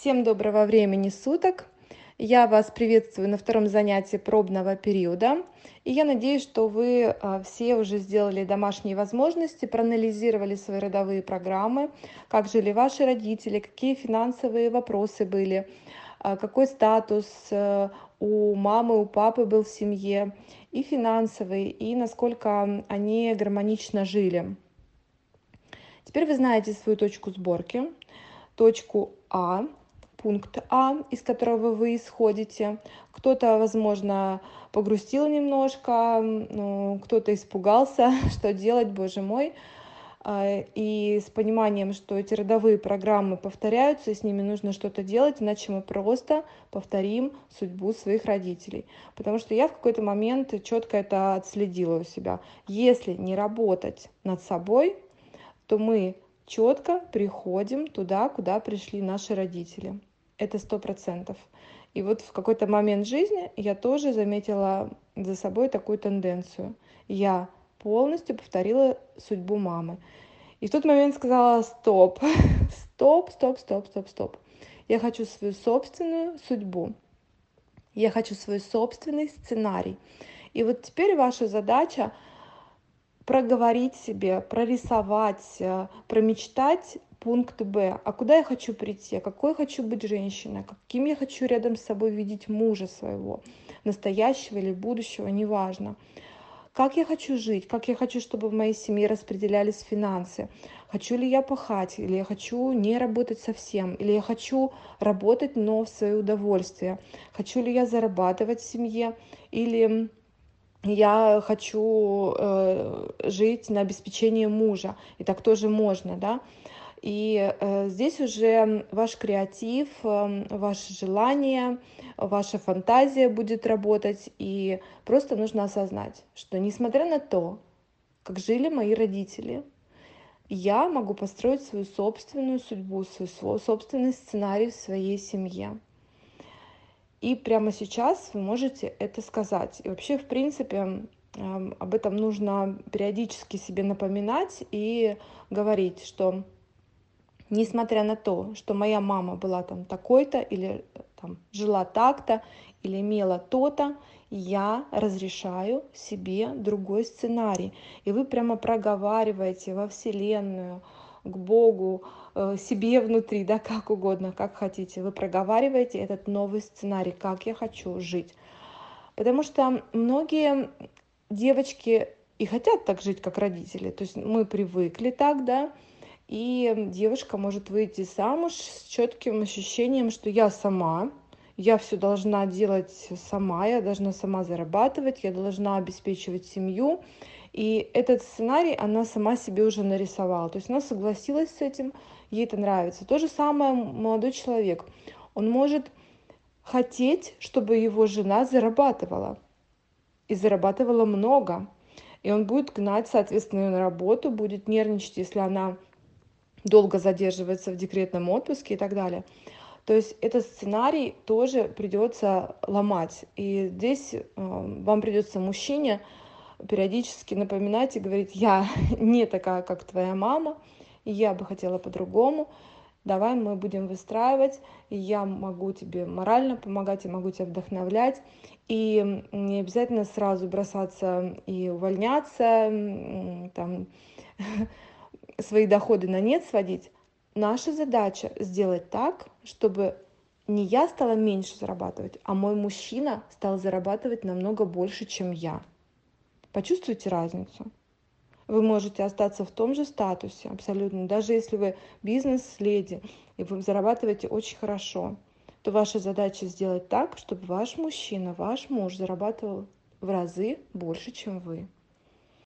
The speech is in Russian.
Всем доброго времени суток! Я вас приветствую на втором занятии пробного периода. И я надеюсь, что вы а, все уже сделали домашние возможности, проанализировали свои родовые программы, как жили ваши родители, какие финансовые вопросы были, а, какой статус э, у мамы, у папы был в семье, и финансовый, и насколько они гармонично жили. Теперь вы знаете свою точку сборки, точку А, пункт А, из которого вы исходите. Кто-то, возможно, погрустил немножко, ну, кто-то испугался, что делать, боже мой. А, и с пониманием, что эти родовые программы повторяются, и с ними нужно что-то делать, иначе мы просто повторим судьбу своих родителей. Потому что я в какой-то момент четко это отследила у себя. Если не работать над собой, то мы четко приходим туда, куда пришли наши родители это сто процентов. И вот в какой-то момент жизни я тоже заметила за собой такую тенденцию. Я полностью повторила судьбу мамы. И в тот момент сказала, стоп, стоп, стоп, стоп, стоп, стоп. Я хочу свою собственную судьбу. Я хочу свой собственный сценарий. И вот теперь ваша задача проговорить себе, прорисовать, э, промечтать пункт Б. А куда я хочу прийти? Какой я хочу быть женщиной? Каким я хочу рядом с собой видеть мужа своего, настоящего или будущего, неважно. Как я хочу жить? Как я хочу, чтобы в моей семье распределялись финансы? Хочу ли я пахать? Или я хочу не работать совсем? Или я хочу работать, но в свое удовольствие? Хочу ли я зарабатывать в семье? Или я хочу э, жить на обеспечение мужа, и так тоже можно, да. И э, здесь уже ваш креатив, э, ваше желание, ваша фантазия будет работать. И просто нужно осознать, что несмотря на то, как жили мои родители, я могу построить свою собственную судьбу, свой собственный сценарий в своей семье. И прямо сейчас вы можете это сказать. И вообще, в принципе, эм, об этом нужно периодически себе напоминать и говорить, что несмотря на то, что моя мама была там такой-то или там жила так-то или имела то-то, я разрешаю себе другой сценарий. И вы прямо проговариваете во Вселенную, к Богу, э, себе внутри, да, как угодно, как хотите. Вы проговариваете этот новый сценарий, как я хочу жить. Потому что многие девочки и хотят так жить, как родители. То есть мы привыкли так, да, и девушка может выйти замуж с четким ощущением, что я сама, я все должна делать сама, я должна сама зарабатывать, я должна обеспечивать семью. И этот сценарий она сама себе уже нарисовала. То есть она согласилась с этим, ей это нравится. То же самое молодой человек. Он может хотеть, чтобы его жена зарабатывала. И зарабатывала много. И он будет гнать, соответственно, ее на работу, будет нервничать, если она долго задерживается в декретном отпуске и так далее. То есть этот сценарий тоже придется ломать. И здесь э, вам придется мужчине периодически напоминать и говорить, я не такая, как твоя мама, и я бы хотела по-другому, давай мы будем выстраивать, и я могу тебе морально помогать, я могу тебя вдохновлять, и не обязательно сразу бросаться и увольняться, там, свои доходы на нет сводить, наша задача сделать так, чтобы не я стала меньше зарабатывать, а мой мужчина стал зарабатывать намного больше, чем я. Почувствуйте разницу. Вы можете остаться в том же статусе абсолютно, даже если вы бизнес-леди и вы зарабатываете очень хорошо, то ваша задача сделать так, чтобы ваш мужчина, ваш муж зарабатывал в разы больше, чем вы.